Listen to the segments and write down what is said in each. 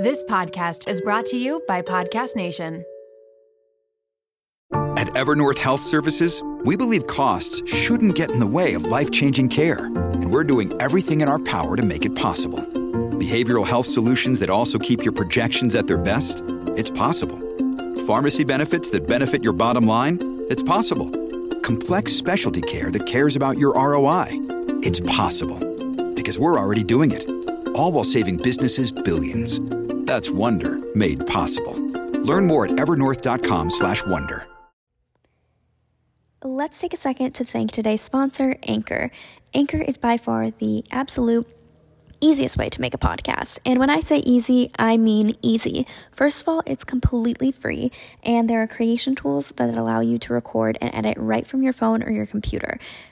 This podcast is brought to you by Podcast Nation. At Evernorth Health Services, we believe costs shouldn't get in the way of life changing care, and we're doing everything in our power to make it possible. Behavioral health solutions that also keep your projections at their best? It's possible. Pharmacy benefits that benefit your bottom line? It's possible. Complex specialty care that cares about your ROI? It's possible. Because we're already doing it. All while saving businesses billions. That's Wonder made possible. Learn more at evernorth.com/wonder. Let's take a second to thank today's sponsor, Anchor. Anchor is by far the absolute easiest way to make a podcast. And when I say easy, I mean easy. First of all, it's completely free, and there are creation tools that allow you to record and edit right from your phone or your computer.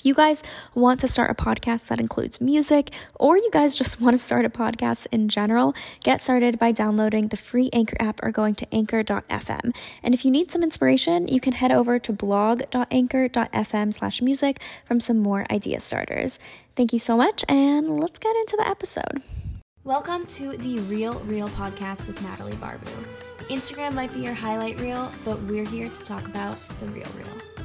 If you guys want to start a podcast that includes music, or you guys just want to start a podcast in general, get started by downloading the free Anchor app or going to anchor.fm. And if you need some inspiration, you can head over to blog.anchor.fm slash music from some more idea starters. Thank you so much, and let's get into the episode. Welcome to the Real Reel podcast with Natalie Barbu. Instagram might be your highlight reel, but we're here to talk about the real real.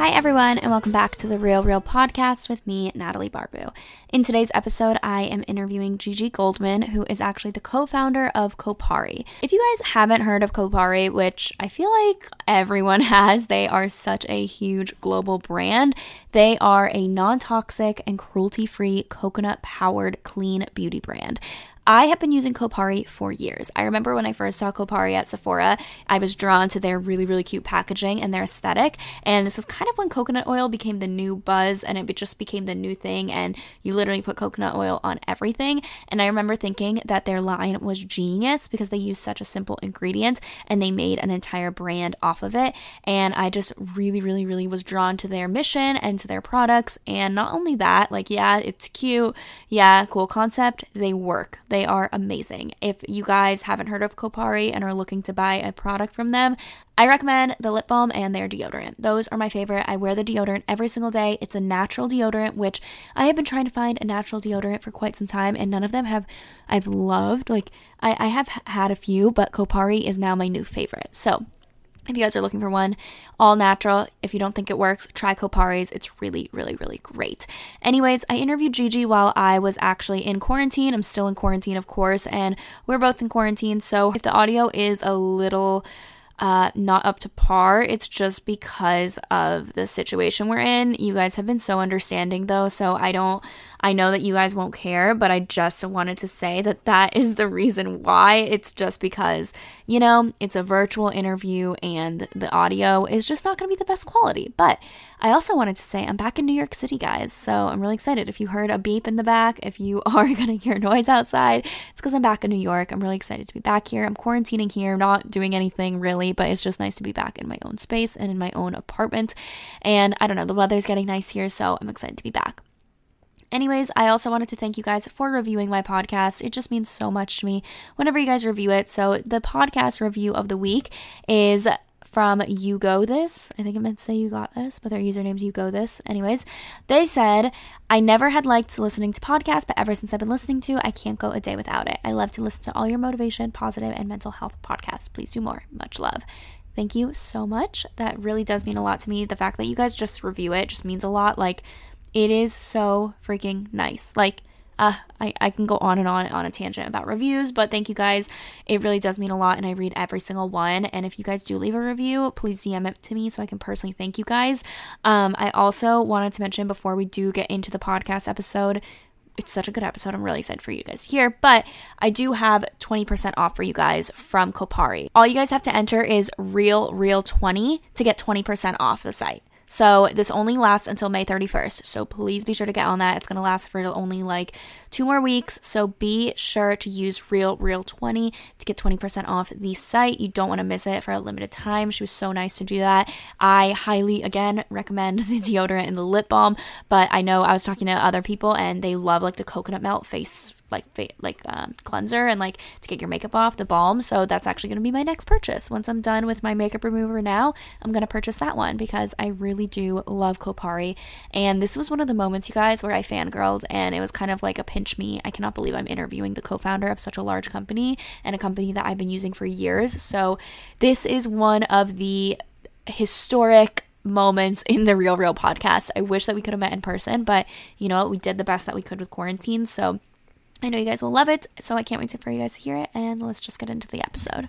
Hi, everyone, and welcome back to the Real Reel podcast with me, Natalie Barbu. In today's episode, I am interviewing Gigi Goldman, who is actually the co founder of Kopari. If you guys haven't heard of Kopari, which I feel like everyone has, they are such a huge global brand. They are a non toxic and cruelty free coconut powered clean beauty brand. I have been using Kopari for years. I remember when I first saw Kopari at Sephora, I was drawn to their really, really cute packaging and their aesthetic. And this is kind of when coconut oil became the new buzz and it just became the new thing. And you literally put coconut oil on everything. And I remember thinking that their line was genius because they used such a simple ingredient and they made an entire brand off of it. And I just really, really, really was drawn to their mission and to their products. And not only that, like, yeah, it's cute. Yeah, cool concept. They work. They are amazing. If you guys haven't heard of Kopari and are looking to buy a product from them, I recommend the lip balm and their deodorant. Those are my favorite. I wear the deodorant every single day. It's a natural deodorant, which I have been trying to find a natural deodorant for quite some time, and none of them have I've loved. Like I, I have had a few, but Kopari is now my new favorite. So if you guys are looking for one, all natural. If you don't think it works, try Kopari's. It's really, really, really great. Anyways, I interviewed Gigi while I was actually in quarantine. I'm still in quarantine, of course, and we're both in quarantine. So if the audio is a little uh, not up to par. It's just because of the situation we're in. You guys have been so understanding though, so I don't I know that you guys won't care, but I just wanted to say that that is the reason why. It's just because, you know, it's a virtual interview and the audio is just not going to be the best quality. But I also wanted to say I'm back in New York City, guys. So I'm really excited. If you heard a beep in the back, if you are going to hear noise outside, it's because I'm back in New York. I'm really excited to be back here. I'm quarantining here, not doing anything really, but it's just nice to be back in my own space and in my own apartment. And I don't know, the weather's getting nice here, so I'm excited to be back. Anyways, I also wanted to thank you guys for reviewing my podcast. It just means so much to me whenever you guys review it. So, the podcast review of the week is from You Go This. I think I meant to say You Got This, but their username's You Go This. Anyways, they said, I never had liked listening to podcasts, but ever since I've been listening to, I can't go a day without it. I love to listen to all your motivation, positive, and mental health podcasts. Please do more. Much love. Thank you so much. That really does mean a lot to me. The fact that you guys just review it just means a lot. Like, it is so freaking nice. Like, uh, I, I can go on and on on a tangent about reviews, but thank you guys. It really does mean a lot, and I read every single one. And if you guys do leave a review, please DM it to me so I can personally thank you guys. Um, I also wanted to mention before we do get into the podcast episode, it's such a good episode. I'm really excited for you guys here. But I do have 20% off for you guys from Kopari. All you guys have to enter is real reel 20 to get 20% off the site. So this only lasts until May 31st. So please be sure to get on that. It's going to last for only like two more weeks. So be sure to use Real Reel 20 to get 20% off the site. You don't want to miss it for a limited time. She was so nice to do that. I highly, again, recommend the deodorant and the lip balm. But I know I was talking to other people and they love like the coconut melt face like like um, cleanser and like to get your makeup off the balm so that's actually going to be my next purchase once i'm done with my makeup remover now i'm going to purchase that one because i really do love kopari and this was one of the moments you guys where i fangirled and it was kind of like a pinch me i cannot believe i'm interviewing the co-founder of such a large company and a company that i've been using for years so this is one of the historic moments in the Real Reel podcast. I wish that we could have met in person, but you know? We did the best that we could with quarantine. So I know you guys will love it, so I can't wait for you guys to hear it, and let's just get into the episode.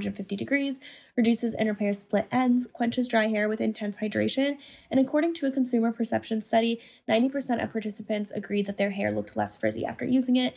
450 degrees, reduces and repairs split ends, quenches dry hair with intense hydration, and according to a consumer perception study, 90% of participants agreed that their hair looked less frizzy after using it,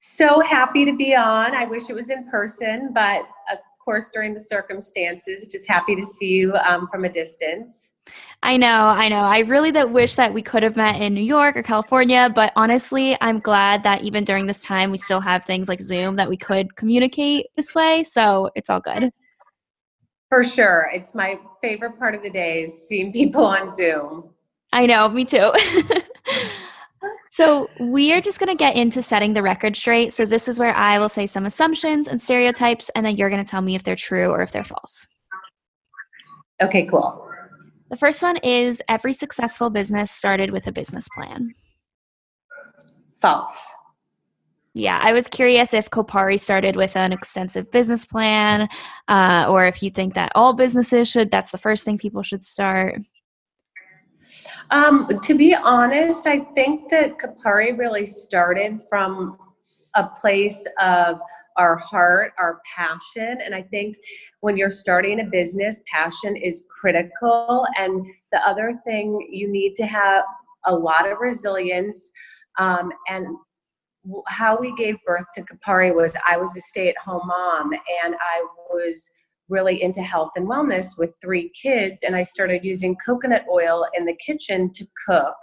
So happy to be on. I wish it was in person, but of course, during the circumstances, just happy to see you um, from a distance. I know, I know. I really that wish that we could have met in New York or California, but honestly, I'm glad that even during this time, we still have things like Zoom that we could communicate this way. So it's all good. For sure. It's my favorite part of the day is seeing people on Zoom. I know, me too. So, we are just going to get into setting the record straight. So, this is where I will say some assumptions and stereotypes, and then you're going to tell me if they're true or if they're false. Okay, cool. The first one is every successful business started with a business plan. False. Yeah, I was curious if Kopari started with an extensive business plan, uh, or if you think that all businesses should. That's the first thing people should start. Um, to be honest, I think that Kopari really started from a place of our heart, our passion. And I think when you're starting a business, passion is critical. And the other thing, you need to have a lot of resilience. Um, and how we gave birth to Kopari was I was a stay at home mom and I was really into health and wellness with three kids. And I started using coconut oil in the kitchen to cook.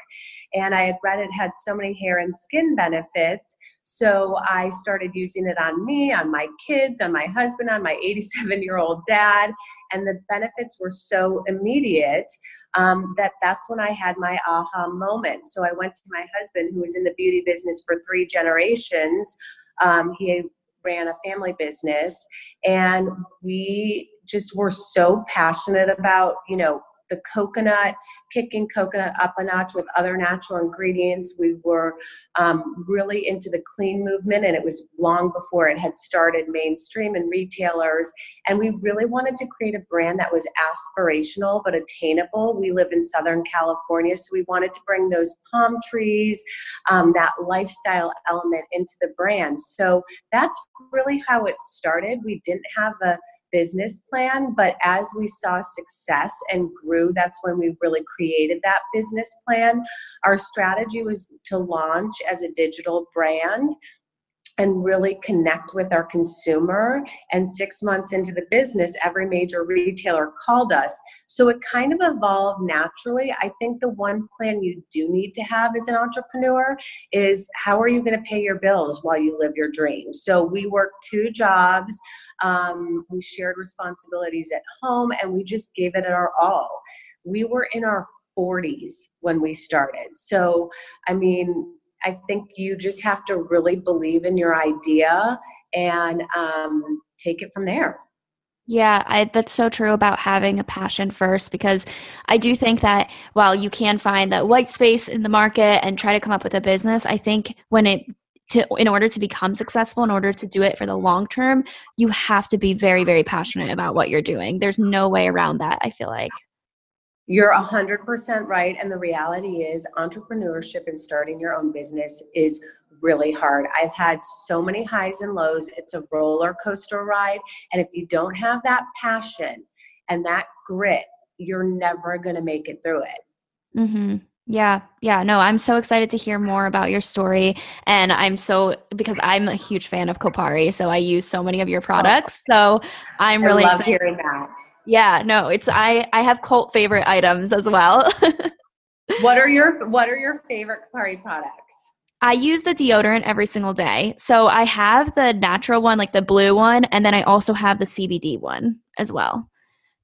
And I had read it had so many hair and skin benefits. So I started using it on me, on my kids, on my husband, on my 87 year old dad. And the benefits were so immediate um, that that's when I had my aha moment. So I went to my husband, who was in the beauty business for three generations. Um, he ran a family business and we just were so passionate about you know the coconut, kicking coconut up a notch with other natural ingredients. We were um, really into the clean movement, and it was long before it had started mainstream and retailers. And we really wanted to create a brand that was aspirational but attainable. We live in Southern California, so we wanted to bring those palm trees, um, that lifestyle element into the brand. So that's really how it started. We didn't have a business plan, but as we saw success and grew, that's when we really created that business plan. Our strategy was to launch as a digital brand and really connect with our consumer. And six months into the business, every major retailer called us. So it kind of evolved naturally. I think the one plan you do need to have as an entrepreneur is how are you going to pay your bills while you live your dream? So we worked two jobs. Um, we shared responsibilities at home and we just gave it our all. We were in our 40s when we started. So, I mean, I think you just have to really believe in your idea and um, take it from there. Yeah, I, that's so true about having a passion first because I do think that while you can find that white space in the market and try to come up with a business, I think when it to in order to become successful in order to do it for the long term you have to be very very passionate about what you're doing there's no way around that i feel like you're 100% right and the reality is entrepreneurship and starting your own business is really hard i've had so many highs and lows it's a roller coaster ride and if you don't have that passion and that grit you're never going to make it through it mm-hmm. Yeah, yeah, no, I'm so excited to hear more about your story. And I'm so, because I'm a huge fan of Kopari, so I use so many of your products. So I'm really I love excited. hearing that. Yeah, no, it's, I, I have cult favorite items as well. what are your, what are your favorite Kopari products? I use the deodorant every single day. So I have the natural one, like the blue one, and then I also have the CBD one as well.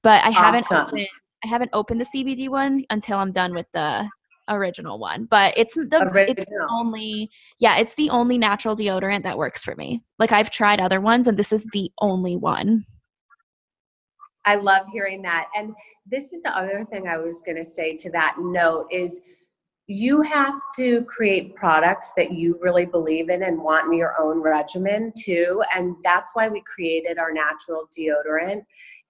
But I awesome. haven't opened, I haven't opened the CBD one until I'm done with the original one, but it's the, it's the only yeah, it's the only natural deodorant that works for me. Like I've tried other ones and this is the only one. I love hearing that. And this is the other thing I was going to say to that note is you have to create products that you really believe in and want in your own regimen too and that's why we created our natural deodorant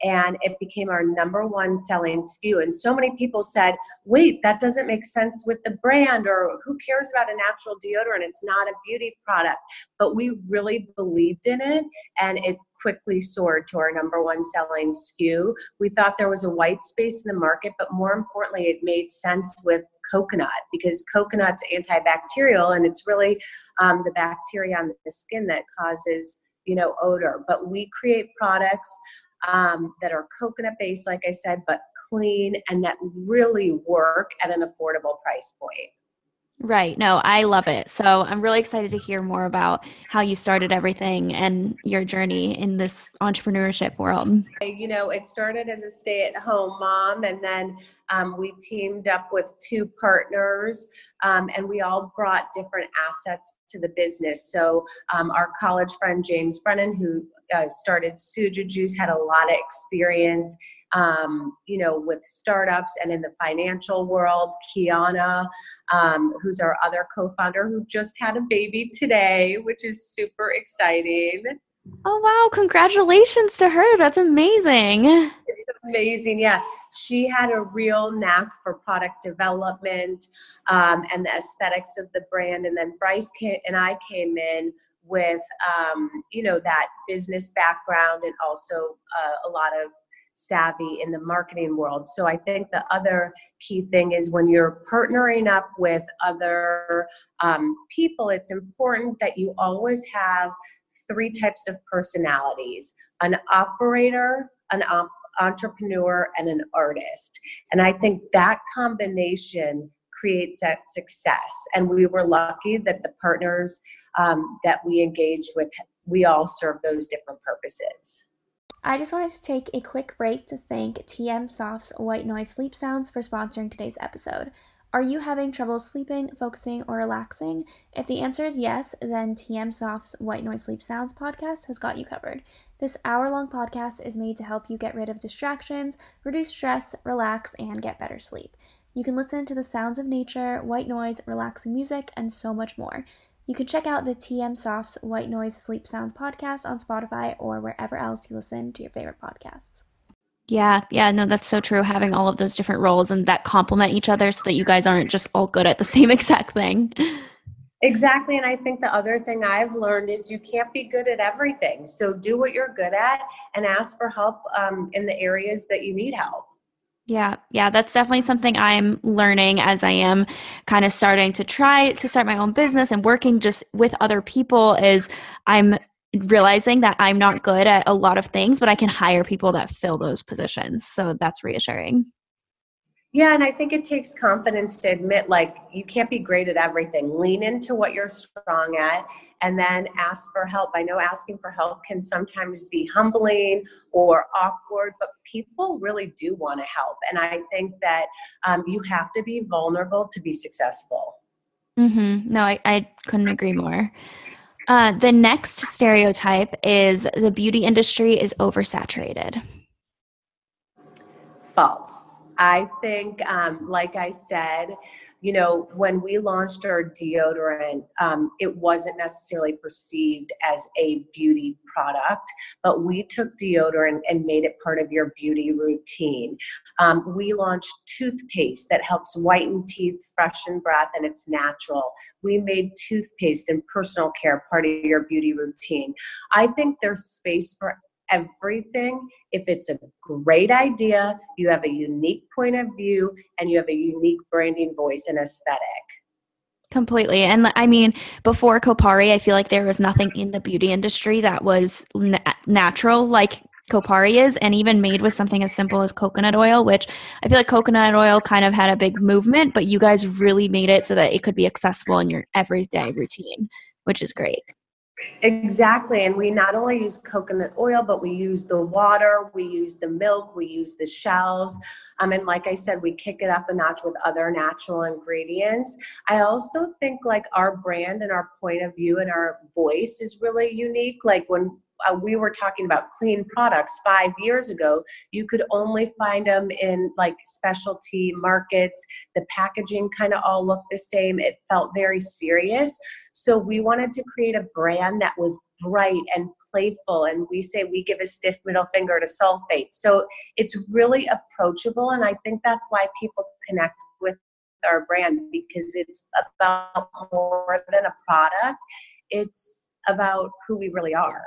and it became our number one selling SKU. And so many people said, wait, that doesn't make sense with the brand, or who cares about a natural deodorant? It's not a beauty product. But we really believed in it, and it quickly soared to our number one selling SKU. We thought there was a white space in the market, but more importantly, it made sense with coconut because coconut's antibacterial and it's really um, the bacteria on the skin that causes you know odor but we create products um, that are coconut based, like I said, but clean and that really work at an affordable price point. Right. No, I love it. So I'm really excited to hear more about how you started everything and your journey in this entrepreneurship world. You know, it started as a stay at home mom, and then um, we teamed up with two partners, um, and we all brought different assets to the business. So, um, our college friend James Brennan, who uh, started Suja Juice, had a lot of experience um, you know, with startups and in the financial world. Kiana, um, who's our other co-founder, who just had a baby today, which is super exciting. Oh wow! Congratulations to her. That's amazing. It's amazing. Yeah, she had a real knack for product development um, and the aesthetics of the brand. And then Bryce came, and I came in with um, you know that business background and also uh, a lot of savvy in the marketing world. So I think the other key thing is when you're partnering up with other um, people, it's important that you always have three types of personalities an operator, an op- entrepreneur, and an artist. And I think that combination creates that success. And we were lucky that the partners um, that we engaged with, we all serve those different purposes. I just wanted to take a quick break to thank TM Soft's White Noise Sleep Sounds for sponsoring today's episode. Are you having trouble sleeping, focusing, or relaxing? If the answer is yes, then TM Soft's White Noise Sleep Sounds podcast has got you covered. This hour long podcast is made to help you get rid of distractions, reduce stress, relax, and get better sleep. You can listen to the sounds of nature, white noise, relaxing music, and so much more. You can check out the TM Soft's White Noise Sleep Sounds podcast on Spotify or wherever else you listen to your favorite podcasts. Yeah, yeah, no, that's so true. Having all of those different roles and that complement each other so that you guys aren't just all good at the same exact thing. Exactly. And I think the other thing I've learned is you can't be good at everything. So do what you're good at and ask for help um, in the areas that you need help. Yeah, yeah, that's definitely something I'm learning as I am kind of starting to try to start my own business and working just with other people is I'm realizing that I'm not good at a lot of things, but I can hire people that fill those positions. So that's reassuring. Yeah, and I think it takes confidence to admit like you can't be great at everything. Lean into what you're strong at and then ask for help. I know asking for help can sometimes be humbling or awkward, but people really do want to help. And I think that um, you have to be vulnerable to be successful. Mm-hmm. No, I, I couldn't agree more. Uh, the next stereotype is the beauty industry is oversaturated. False. I think, um, like I said, you know, when we launched our deodorant, um, it wasn't necessarily perceived as a beauty product, but we took deodorant and made it part of your beauty routine. Um, we launched toothpaste that helps whiten teeth, freshen breath, and it's natural. We made toothpaste and personal care part of your beauty routine. I think there's space for everything if it's a great idea, you have a unique point of view, and you have a unique branding voice and aesthetic. Completely. And I mean, before Kopari, I feel like there was nothing in the beauty industry that was na- natural like Kopari is, and even made with something as simple as coconut oil, which I feel like coconut oil kind of had a big movement, but you guys really made it so that it could be accessible in your everyday routine, which is great. Exactly. And we not only use coconut oil, but we use the water, we use the milk, we use the shells. Um, and like I said, we kick it up a notch with other natural ingredients. I also think like our brand and our point of view and our voice is really unique. Like when uh, we were talking about clean products five years ago, you could only find them in like specialty markets. The packaging kind of all looked the same. It felt very serious. So we wanted to create a brand that was bright and playful. And we say we give a stiff middle finger to sulfate. So it's really approachable. And I think that's why people connect with our brand because it's about more than a product. It's about who we really are.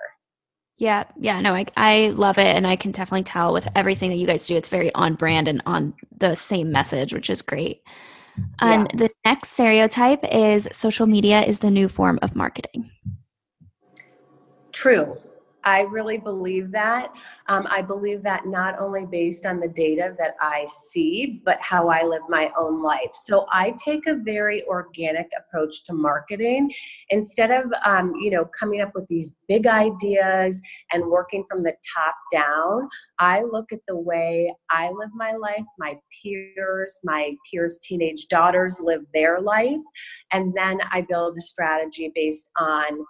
Yeah, yeah, no, I I love it, and I can definitely tell with everything that you guys do, it's very on brand and on the same message, which is great. And yeah. the next stereotype is social media is the new form of marketing. True. I really believe that. Um, I believe that not only based on the data that I see, but how I live my own life. So I take a very organic approach to marketing. Instead of, um, you know, coming up with these big ideas and working from the top down, I look at the way I live my life, my peers, my peers' teenage daughters live their life, and then I build a strategy based on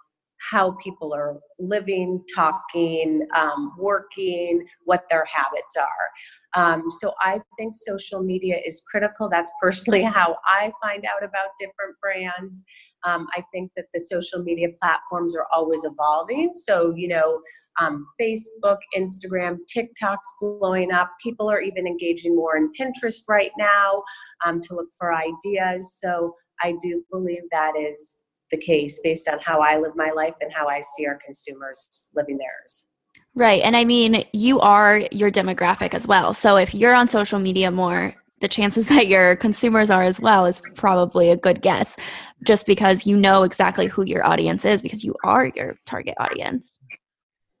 how people are living, talking, um, working, what their habits are. Um, so I think social media is critical. That's personally how I find out about different brands. Um, I think that the social media platforms are always evolving. So, you know, um, Facebook, Instagram, TikTok's blowing up. People are even engaging more in Pinterest right now um, to look for ideas. So, I do believe that is the case based on how I live my life and how I see our consumers living theirs. Right. And I mean, you are your demographic as well. So if you're on social media more, the chances that your consumers are as well is probably a good guess just because you know exactly who your audience is because you are your target audience.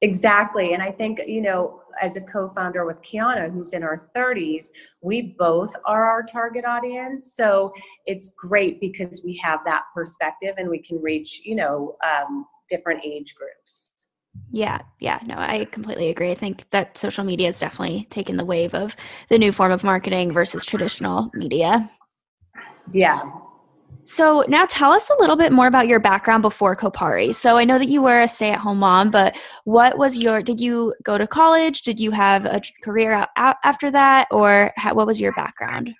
Exactly. And I think, you know, as a co founder with Kiana, who's in our 30s, we both are our target audience. So it's great because we have that perspective and we can reach, you know, um, different age groups. Yeah, yeah, no, I completely agree. I think that social media has definitely taken the wave of the new form of marketing versus traditional media. Yeah, so now tell us a little bit more about your background before Kopari. So I know that you were a stay-at-home mom, but what was your? Did you go to college? Did you have a career out after that, or how, what was your background?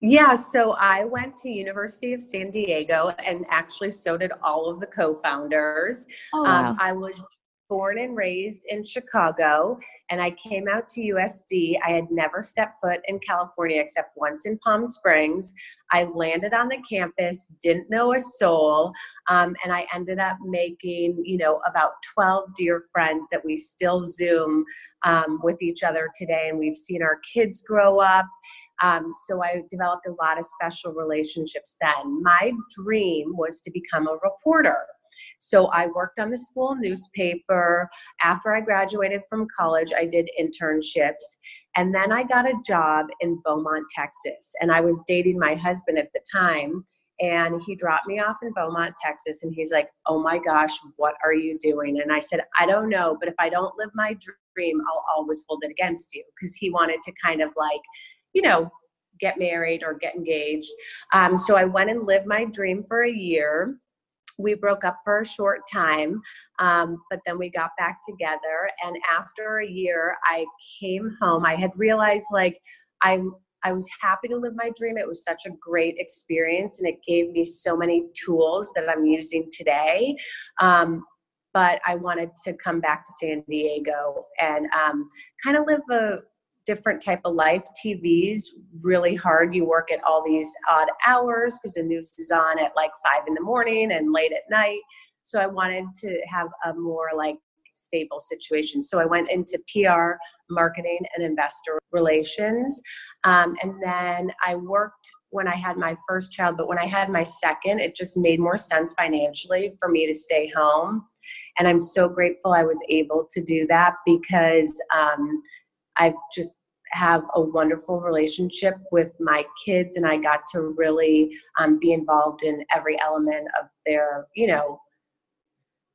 Yeah, so I went to University of San Diego, and actually, so did all of the co-founders. Oh, wow. um, I was born and raised in Chicago, and I came out to USD. I had never stepped foot in California except once in Palm Springs. I landed on the campus, didn't know a soul, um, and I ended up making, you know, about 12 dear friends that we still Zoom um, with each other today, and we've seen our kids grow up. Um, so I developed a lot of special relationships then. My dream was to become a reporter. So I worked on the school newspaper. After I graduated from college, I did internships. And then I got a job in Beaumont, Texas. And I was dating my husband at the time. And he dropped me off in Beaumont, Texas. And he's like, Oh my gosh, what are you doing? And I said, I don't know. But if I don't live my dream, I'll always hold it against you. Because he wanted to kind of like, you know, get married or get engaged. Um, so I went and lived my dream for a year we broke up for a short time, um, but then we got back together. And after a year, I came home. I had realized like I I was happy to live my dream. It was such a great experience, and it gave me so many tools that I'm using today. Um, but I wanted to come back to San Diego and um, kind of live a different type of life. TV's really hard. You work at all these odd hours because the news is on at like five in the morning and late at night. So I wanted to have a more like stable situation. So I went into PR, marketing, and investor relations. Um, and then I worked when I had my first child, but when I had my second, it just made more sense financially for me to stay home. And I'm so grateful I was able to do that because um, I just have a wonderful relationship with my kids, and I got to really um, be involved in every element of their, you know,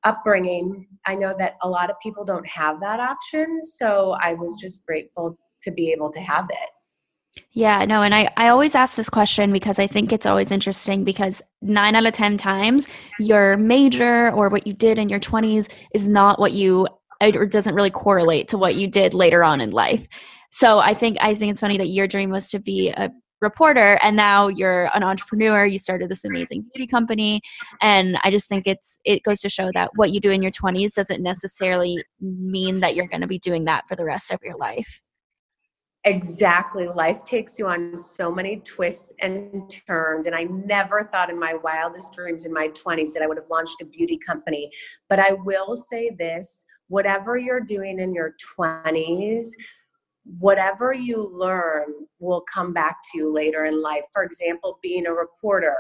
upbringing. I know that a lot of people don't have that option, so I was just grateful to be able to have it. Yeah, no, and I, I always ask this question because I think it's always interesting because nine out of 10 times your major or what you did in your 20s is not what you or doesn't really correlate to what you did later on in life. So I think I think it's funny that your dream was to be a reporter and now you're an entrepreneur you started this amazing beauty company and i just think it's it goes to show that what you do in your 20s doesn't necessarily mean that you're going to be doing that for the rest of your life Exactly. Life takes you on so many twists and turns. And I never thought in my wildest dreams in my 20s that I would have launched a beauty company. But I will say this whatever you're doing in your 20s, whatever you learn will come back to you later in life. For example, being a reporter,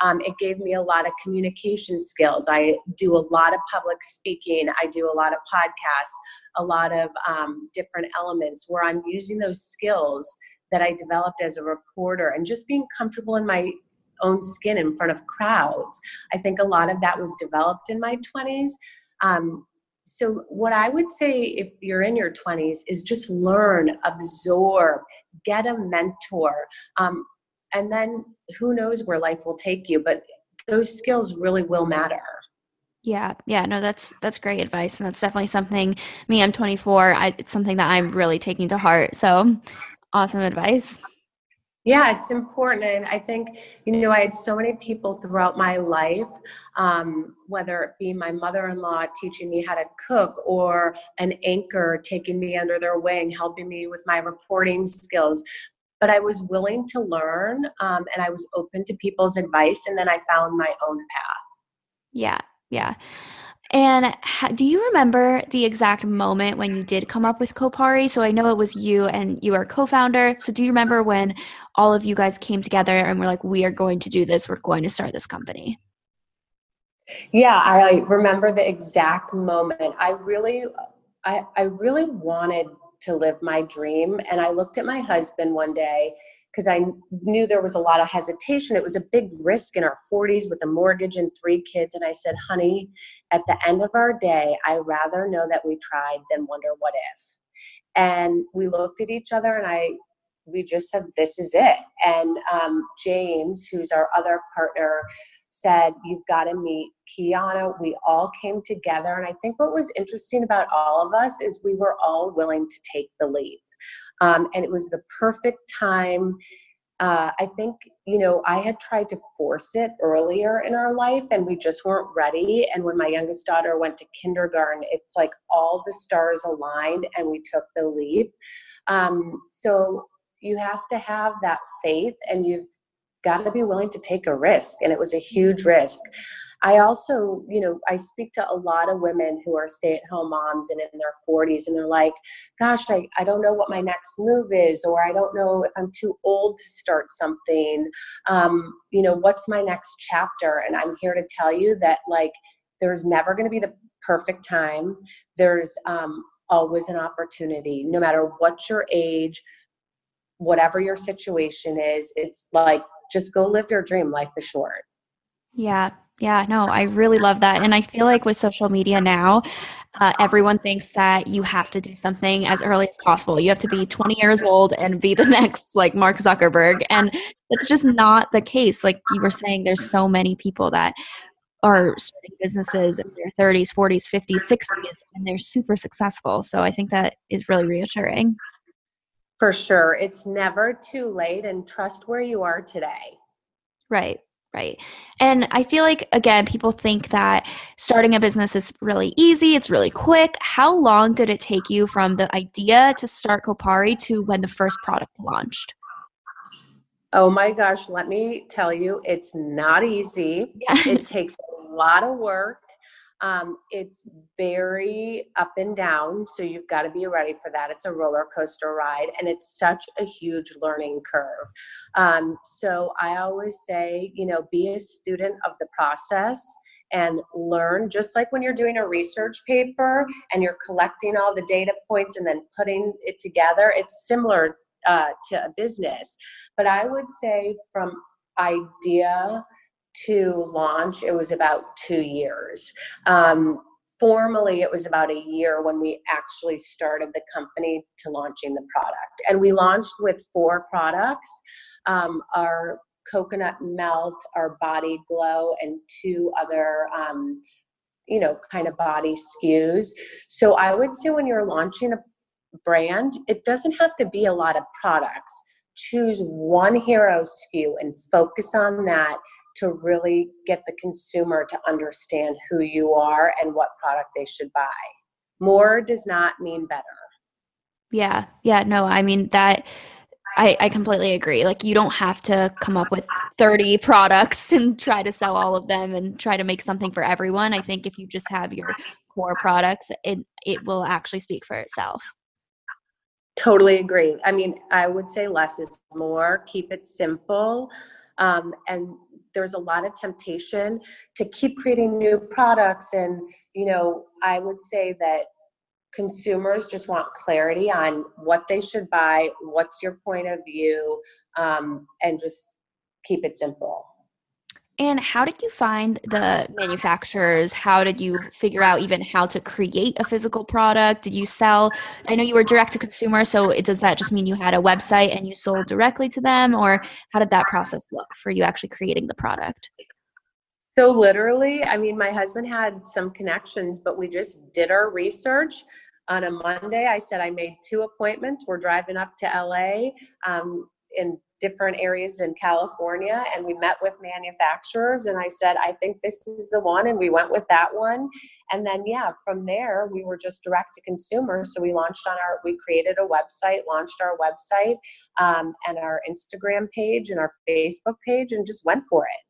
um, it gave me a lot of communication skills. I do a lot of public speaking, I do a lot of podcasts, a lot of um, different elements where I'm using those skills that I developed as a reporter and just being comfortable in my own skin in front of crowds. I think a lot of that was developed in my 20s. Um, so what i would say if you're in your 20s is just learn absorb get a mentor um, and then who knows where life will take you but those skills really will matter Yeah, yeah, no, that's that's great advice, and that's definitely something. Me, I'm 24. I, it's something that I'm really taking to heart. So, awesome advice. Yeah, it's important. And I think, you know, I had so many people throughout my life, um, whether it be my mother in law teaching me how to cook or an anchor taking me under their wing, helping me with my reporting skills. But I was willing to learn um, and I was open to people's advice. And then I found my own path. Yeah, yeah. And ha- do you remember the exact moment when you did come up with Kopari? So I know it was you and you are co-founder. So do you remember when all of you guys came together and were like, "We are going to do this. We're going to start this company"? Yeah, I remember the exact moment. I really, I, I really wanted to live my dream, and I looked at my husband one day because I knew there was a lot of hesitation. It was a big risk in our 40s with a mortgage and three kids. And I said, honey, at the end of our day, I rather know that we tried than wonder what if. And we looked at each other and I, we just said, this is it. And um, James, who's our other partner, said, You've got to meet Kiana. We all came together. And I think what was interesting about all of us is we were all willing to take the leap. Um, and it was the perfect time. Uh, I think, you know, I had tried to force it earlier in our life and we just weren't ready. And when my youngest daughter went to kindergarten, it's like all the stars aligned and we took the leap. Um, so you have to have that faith and you've got to be willing to take a risk. And it was a huge risk. I also, you know, I speak to a lot of women who are stay at home moms and in their 40s, and they're like, gosh, I, I don't know what my next move is, or I don't know if I'm too old to start something. Um, you know, what's my next chapter? And I'm here to tell you that, like, there's never going to be the perfect time. There's um, always an opportunity, no matter what your age, whatever your situation is. It's like, just go live your dream. Life is short. Yeah, yeah, no, I really love that. And I feel like with social media now, uh, everyone thinks that you have to do something as early as possible. You have to be 20 years old and be the next like Mark Zuckerberg. And it's just not the case. Like you were saying, there's so many people that are starting businesses in their 30s, 40s, 50s, 60s, and they're super successful. So I think that is really reassuring. For sure. It's never too late and trust where you are today. Right. Right. And I feel like, again, people think that starting a business is really easy, it's really quick. How long did it take you from the idea to start Kopari to when the first product launched? Oh my gosh, let me tell you, it's not easy. Yeah. it takes a lot of work. Um, it's very up and down, so you've got to be ready for that. It's a roller coaster ride, and it's such a huge learning curve. Um, so I always say, you know, be a student of the process and learn just like when you're doing a research paper and you're collecting all the data points and then putting it together it's similar uh, to a business but i would say from idea to launch, it was about two years. Um, formally, it was about a year when we actually started the company to launching the product. And we launched with four products um, our coconut melt, our body glow, and two other. Um, you know, kind of body SKUs. So I would say when you're launching a brand, it doesn't have to be a lot of products. Choose one hero SKU and focus on that to really get the consumer to understand who you are and what product they should buy. More does not mean better. Yeah. Yeah. No, I mean, that. I, I completely agree. Like, you don't have to come up with 30 products and try to sell all of them and try to make something for everyone. I think if you just have your core products, it, it will actually speak for itself. Totally agree. I mean, I would say less is more. Keep it simple. Um, and there's a lot of temptation to keep creating new products. And you know i would say that consumers just want clarity on what they should buy what's your point of view um, and just keep it simple and how did you find the manufacturers? How did you figure out even how to create a physical product? Did you sell? I know you were direct to consumer, so it, does that just mean you had a website and you sold directly to them, or how did that process look for you actually creating the product? So literally, I mean, my husband had some connections, but we just did our research. On a Monday, I said I made two appointments. We're driving up to LA um, in different areas in California, and we met with manufacturers. And I said, I think this is the one, and we went with that one. And then, yeah, from there, we were just direct to consumer. So we launched on our, we created a website, launched our website um, and our Instagram page and our Facebook page, and just went for it.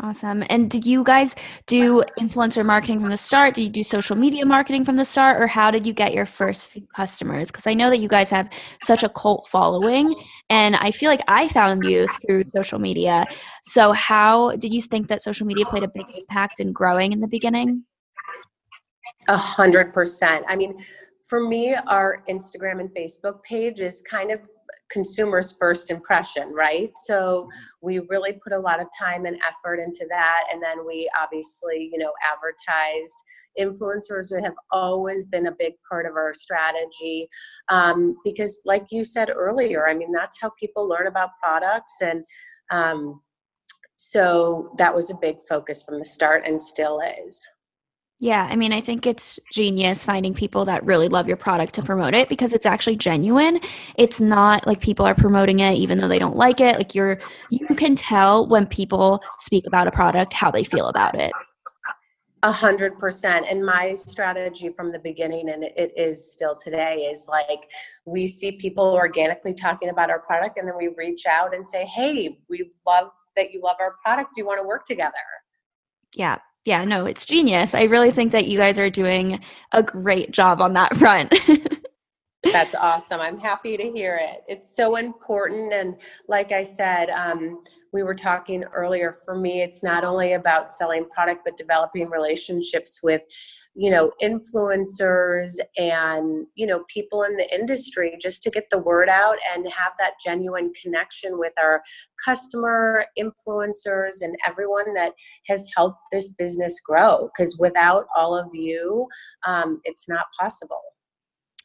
Awesome. And did you guys do influencer marketing from the start? Did you do social media marketing from the start? Or how did you get your first few customers? Because I know that you guys have such a cult following. And I feel like I found you through social media. So, how did you think that social media played a big impact in growing in the beginning? A hundred percent. I mean, for me, our Instagram and Facebook page is kind of consumers first impression right? So we really put a lot of time and effort into that and then we obviously you know advertised. Influencers have always been a big part of our strategy um, because like you said earlier i mean that's how people learn about products and um, so that was a big focus from the start and still is yeah, I mean, I think it's genius finding people that really love your product to promote it because it's actually genuine. It's not like people are promoting it even though they don't like it. Like you're you can tell when people speak about a product how they feel about it. A hundred percent. And my strategy from the beginning, and it is still today, is like we see people organically talking about our product, and then we reach out and say, Hey, we love that you love our product. Do you want to work together? Yeah, yeah, no, it's genius. I really think that you guys are doing a great job on that front. That's awesome. I'm happy to hear it. It's so important. And like I said, um, we were talking earlier, for me, it's not only about selling product, but developing relationships with you know influencers and you know people in the industry just to get the word out and have that genuine connection with our customer influencers and everyone that has helped this business grow. Because without all of you um, it's not possible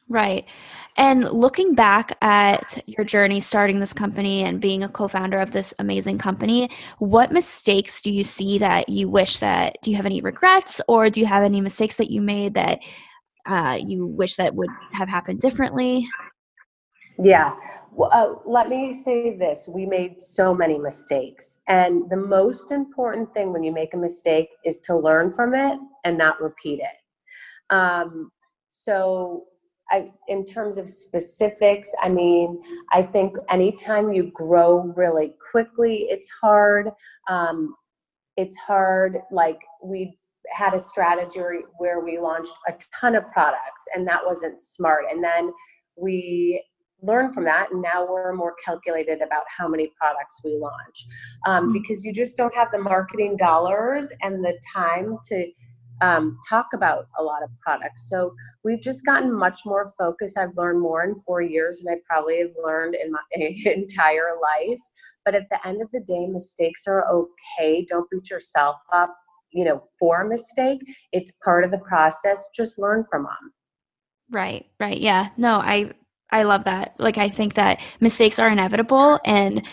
Right. And looking back at your journey starting this company and being a co-founder of this amazing company, what mistakes do you see that you wish that do you have any regrets or do you have any mistakes that you made that uh, you wish that would have happened differently? Yeah. Well, uh, let me say this. We made so many mistakes. And the most important thing when you make a mistake is to learn from it and not repeat it. Um, so I, in terms of specifics, I mean, I think anytime you grow really quickly, it's hard. Um, it's hard. Like we had a strategy where we launched a ton of products, and that wasn't smart. And then we learned from that, and now we're more calculated about how many products we launch um, mm-hmm. because you just don't have the marketing dollars and the time to um, talk about a lot of products. So we've just gotten much more focused. I've learned more in four years than I probably have learned in my entire life. But at the end of the day, mistakes are okay. Don't beat yourself up, you know, for a mistake. It's part of the process. Just learn from them. Right, right. Yeah. No, I I love that. Like I think that mistakes are inevitable and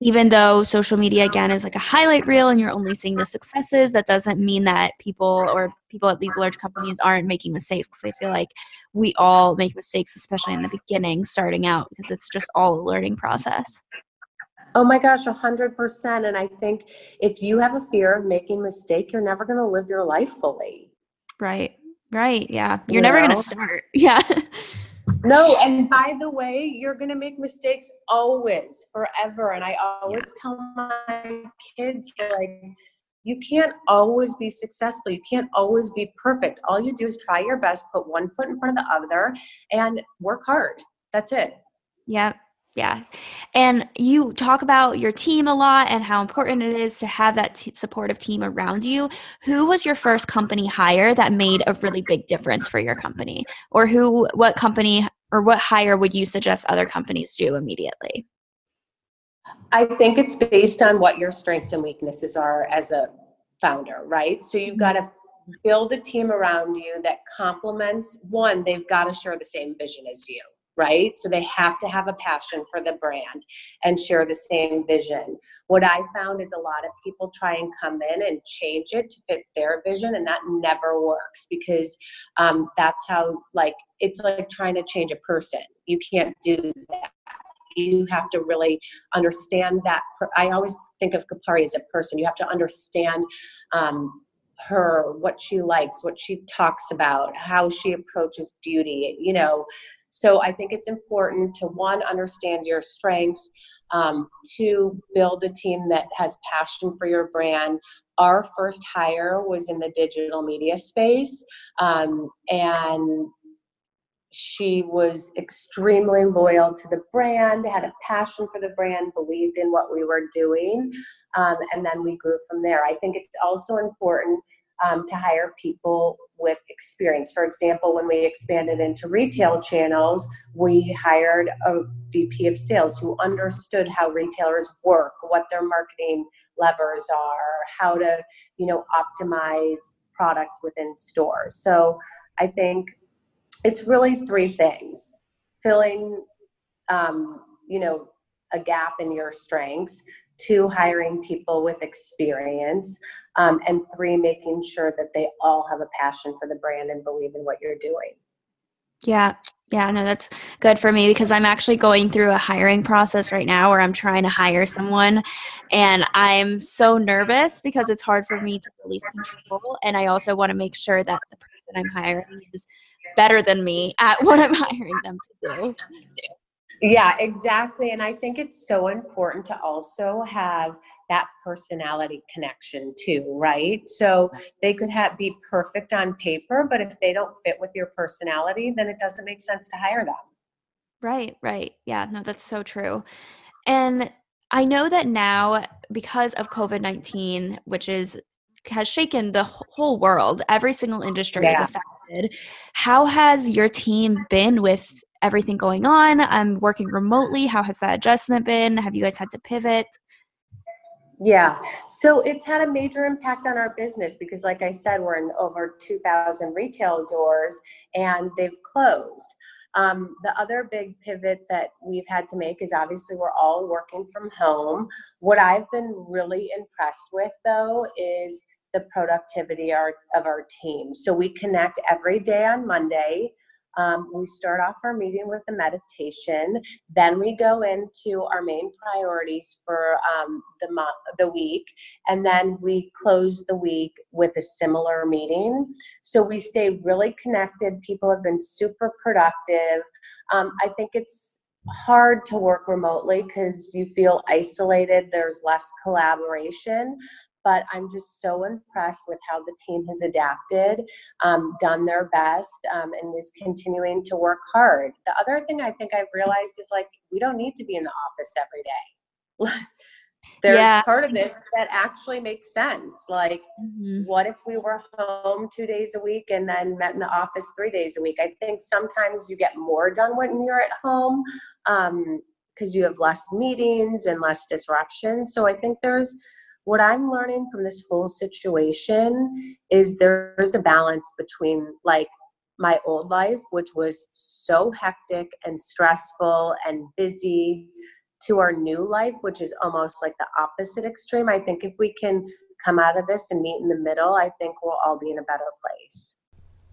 even though social media again is like a highlight reel and you're only seeing the successes that doesn't mean that people or people at these large companies aren't making mistakes because i feel like we all make mistakes especially in the beginning starting out because it's just all a learning process. Oh my gosh 100% and i think if you have a fear of making mistake you're never going to live your life fully. Right right yeah. You're you never going to start yeah no, and by the way, you're going to make mistakes always, forever. And I always yeah. tell my kids, like, you can't always be successful. You can't always be perfect. All you do is try your best, put one foot in front of the other, and work hard. That's it. Yeah. Yeah. And you talk about your team a lot and how important it is to have that t- supportive team around you. Who was your first company hire that made a really big difference for your company? Or who, what company or what hire would you suggest other companies do immediately? I think it's based on what your strengths and weaknesses are as a founder, right? So you've got to mm-hmm. build a team around you that complements one, they've got to share the same vision as you right? So they have to have a passion for the brand and share the same vision. What I found is a lot of people try and come in and change it to fit their vision, and that never works because um, that's how, like, it's like trying to change a person. You can't do that. You have to really understand that. I always think of Kopari as a person. You have to understand um, her, what she likes, what she talks about, how she approaches beauty, you know. So I think it's important to one, understand your strengths, um, build a team that has passion for your brand. Our first hire was in the digital media space, um, and she was extremely loyal to the brand, had a passion for the brand, believed in what we were doing, um, and then we grew from there. I think it's also important um, to hire people with experience. For example, when we expanded into retail channels, we hired a VP of sales who understood how retailers work, what their marketing levers are, how to, you know, optimize products within stores. So I think it's really three things filling um, you know a gap in your strengths two hiring people with experience um, and three making sure that they all have a passion for the brand and believe in what you're doing yeah yeah no that's good for me because i'm actually going through a hiring process right now where i'm trying to hire someone and i'm so nervous because it's hard for me to release control and i also want to make sure that the person i'm hiring is better than me at what I'm hiring them to do. Yeah, exactly. And I think it's so important to also have that personality connection too, right? So they could have be perfect on paper, but if they don't fit with your personality, then it doesn't make sense to hire them. Right, right. Yeah, no, that's so true. And I know that now because of COVID-19, which is has shaken the whole world, every single industry yeah. is affected how has your team been with everything going on? I'm working remotely. How has that adjustment been? Have you guys had to pivot? Yeah, so it's had a major impact on our business because, like I said, we're in over 2,000 retail doors and they've closed. Um, the other big pivot that we've had to make is obviously we're all working from home. What I've been really impressed with, though, is the productivity our, of our team. So we connect every day on Monday. Um, we start off our meeting with the meditation. Then we go into our main priorities for um, the month, the week, and then we close the week with a similar meeting. So we stay really connected. People have been super productive. Um, I think it's hard to work remotely because you feel isolated. There's less collaboration but I'm just so impressed with how the team has adapted, um, done their best, um, and is continuing to work hard. The other thing I think I've realized is like we don't need to be in the office every day. There's yeah. part of this that actually makes sense. Like, mm-hmm. what if we were home two days a week and then met in the office three days a week? I think sometimes you get more done when you're at home because um, you have less meetings and less disruption. So I think there's what I'm learning from this whole situation is there's a balance between like my old life, which was so hectic and stressful and busy, to our new life, which is almost like the opposite extreme. I think if we can come out of this and meet in the middle, I think we'll all be in a better place.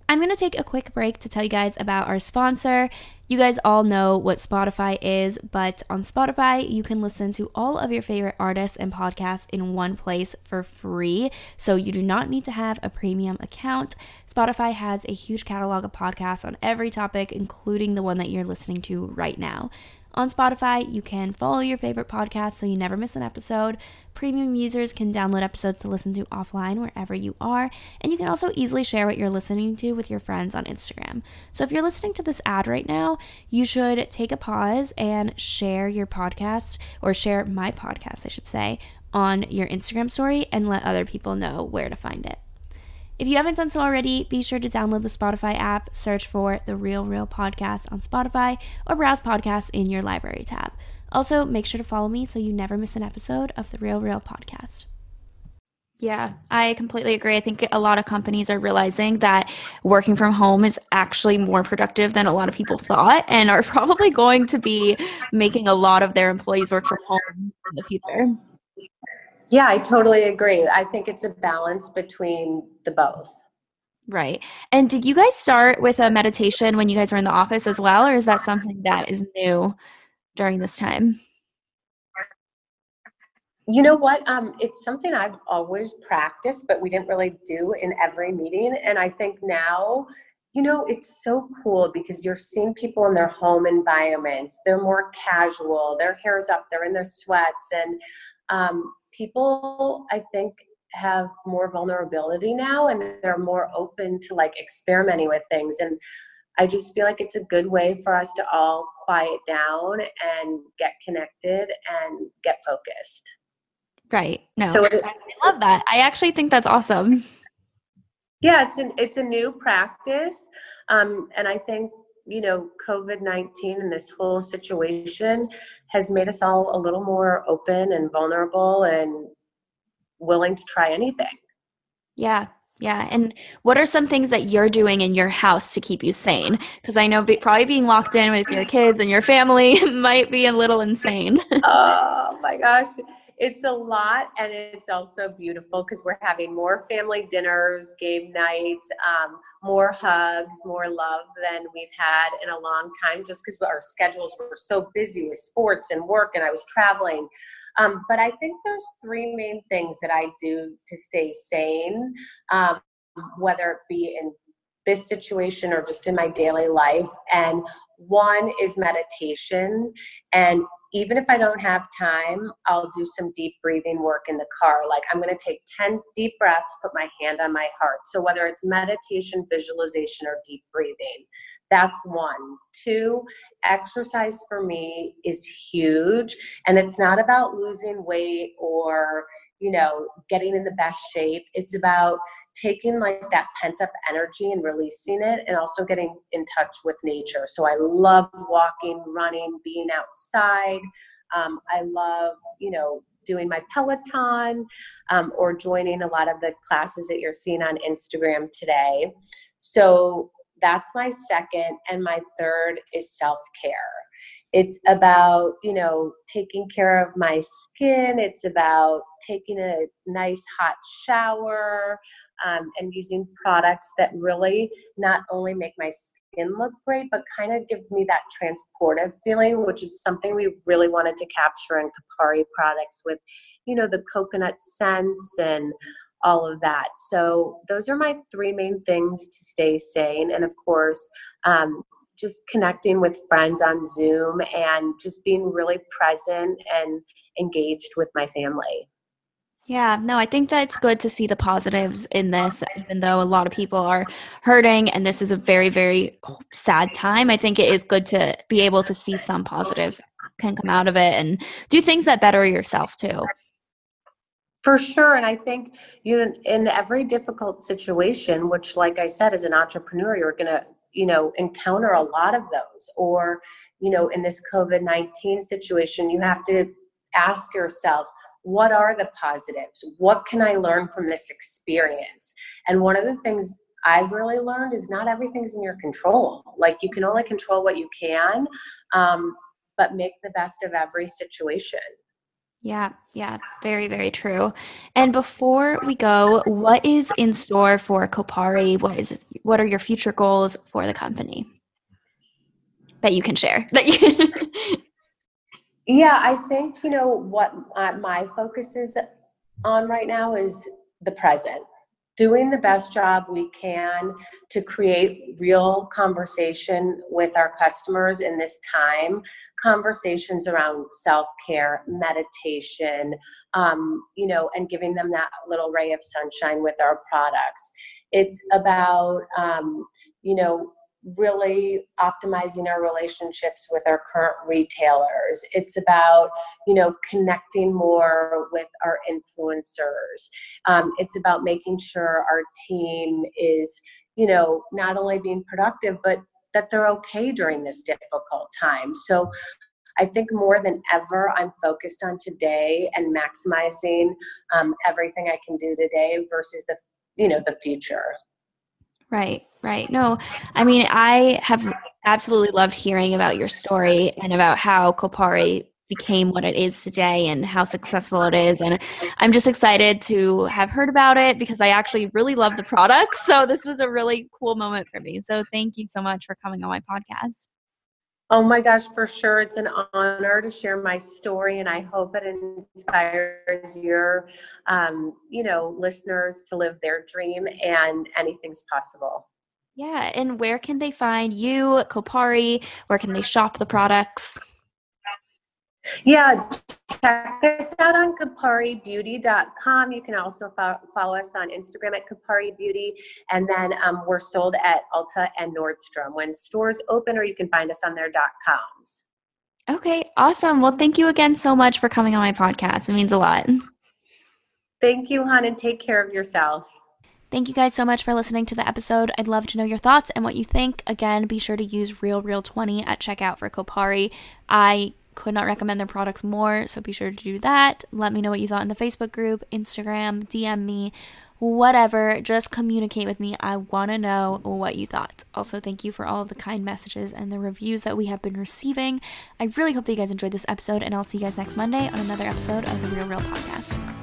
I'm going to take a quick break to tell you guys about our sponsor. You guys all know what Spotify is, but on Spotify, you can listen to all of your favorite artists and podcasts in one place for free. So you do not need to have a premium account. Spotify has a huge catalog of podcasts on every topic, including the one that you're listening to right now. On Spotify, you can follow your favorite podcast so you never miss an episode. Premium users can download episodes to listen to offline wherever you are, and you can also easily share what you're listening to with your friends on Instagram. So if you're listening to this ad right now, you should take a pause and share your podcast, or share my podcast, I should say, on your Instagram story and let other people know where to find it. If you haven't done so already, be sure to download the Spotify app, search for the Real Reel Podcast on Spotify, or browse podcasts in your library tab. Also, make sure to follow me so you never miss an episode of the Real Reel Podcast. Yeah, I completely agree. I think a lot of companies are realizing that working from home is actually more productive than a lot of people thought and are probably going to be making a lot of their employees work from home in the future. Yeah, I totally agree. I think it's a balance between the both. Right. And did you guys start with a meditation when you guys were in the office as well, or is that something that is new during this time? You know what? Um, it's something I've always practiced, but we didn't really do in every meeting. And I think now, you know, it's so cool because you're seeing people in their home environments. They're more casual, their hair's up, they're in their sweats. And um, people, I think, have more vulnerability now and they're more open to like experimenting with things. And I just feel like it's a good way for us to all quiet down and get connected and get focused. Right. No. So it, I love that. I actually think that's awesome. Yeah, it's an it's a new practice, um, and I think you know COVID nineteen and this whole situation has made us all a little more open and vulnerable and willing to try anything. Yeah, yeah. And what are some things that you're doing in your house to keep you sane? Because I know be, probably being locked in with your kids and your family might be a little insane. oh my gosh it's a lot and it's also beautiful because we're having more family dinners game nights um, more hugs more love than we've had in a long time just because our schedules were so busy with sports and work and i was traveling. Um, but i think there's three main things that i do to stay sane um, whether it be in this situation or just in my daily life and one is meditation and even if I don't have time, I'll do some deep breathing work in the car. Like I'm going to take 10 deep breaths, put my hand on my heart. So whether it's meditation, visualization, or deep breathing, that's one. Two, exercise for me is huge. And it's not about losing weight or, you know, getting in the best shape. It's about taking like that pent up energy and releasing it and also getting in touch with nature. So I love walking, running, being outside. Um, I love, you know, doing my Peloton um, or joining a lot of the classes that you're seeing on Instagram today. So that's my second. And my third is self care. It's about, you know, taking care of my skin. It's about taking a nice hot shower um, and using products that really not only make my skin look great, but kind of give me that transportive feeling, which is something we really wanted to capture in Kopari products with, you know, the coconut scents and all of that. So those are my three main things to stay sane. And of course, um, just connecting with friends on Zoom and just being really present and engaged with my family. Yeah, no, I think that it's good to see the positives in this, even though a lot of people are hurting and this is a very, very sad time. I think it is good to be able to see some positives can come out of it and do things that better yourself too. For sure. And I think you in every difficult situation, which like I said, as an entrepreneur, you're gonna, you know, encounter a lot of those. Or, you know, in this COVID-19 situation, you have to ask yourself, what are the positives? What can I learn from this experience? And one of the things I've really learned is not everything's in your control. Like you can only control what you can, um, but make the best of every situation. Yeah, yeah, very, very true. And before we go, what is in store for Kopari? What is what are your future goals for the company that you can share? That you Yeah, I think, you know, what my focus is on right now is the present. Doing the best job we can to create real conversation with our customers in this time, conversations around self care, meditation, um, you know, and giving them that little ray of sunshine with our products. It's about, um, you know, really optimizing our relationships with our current retailers. It's about you know connecting more with our influencers. Um, it's about making sure our team is you know not only being productive but that they're okay during this difficult time. So I think more than ever, I'm focused on today and maximizing um, everything I can do today versus the you know the future. Right, right. No, I mean, I have absolutely loved hearing about your story and about how Kopari became what it is today and how successful it is. And I'm just excited to have heard about it because I actually really love the product. So this was a really cool moment for me. So thank you so much for coming on my podcast. Oh my gosh, for sure. It's an honor to share my story, and I hope it inspires your, um, you know, listeners to live their dream and anything's possible. Yeah, and where can they find you, Kopari? Where can they shop the products? Yeah, check us out on koparibeauty.com. You can also fo- follow us on Instagram at Kopari Beauty. And then um, we're sold at Ulta and Nordstrom when stores open, or you can find us on their dot .coms. Okay, awesome. Well, thank you again so much for coming on my podcast. It means a lot. Thank you, hon, and take care of yourself. Thank you guys so much for listening to the episode. I'd love to know your thoughts and what you think. Again, be sure to use Real Reel 20 at checkout for Kopari. I could not recommend their products more, so be sure to do that. Let me know what you thought in the Facebook group, Instagram, DM me, whatever. Just communicate with me. I want to know what you thought. Also, thank you for all of the kind messages and the reviews that we have been receiving. I really hope that you guys enjoyed this episode, and I'll see you guys next Monday on another episode of the Real Reel Podcast.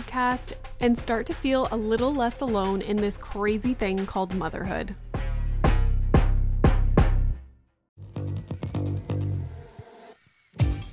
and start to feel a little less alone in this crazy thing called motherhood.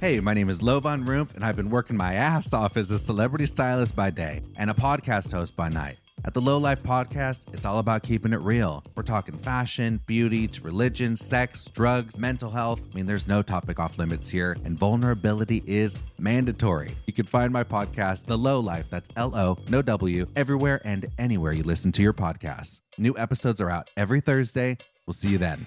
Hey, my name is Lovan Rumpf, and I've been working my ass off as a celebrity stylist by day and a podcast host by night. At the Low Life Podcast, it's all about keeping it real. We're talking fashion, beauty, to religion, sex, drugs, mental health. I mean, there's no topic off limits here, and vulnerability is mandatory. You can find my podcast, The Low Life, that's L O, no W, everywhere and anywhere you listen to your podcasts. New episodes are out every Thursday. We'll see you then.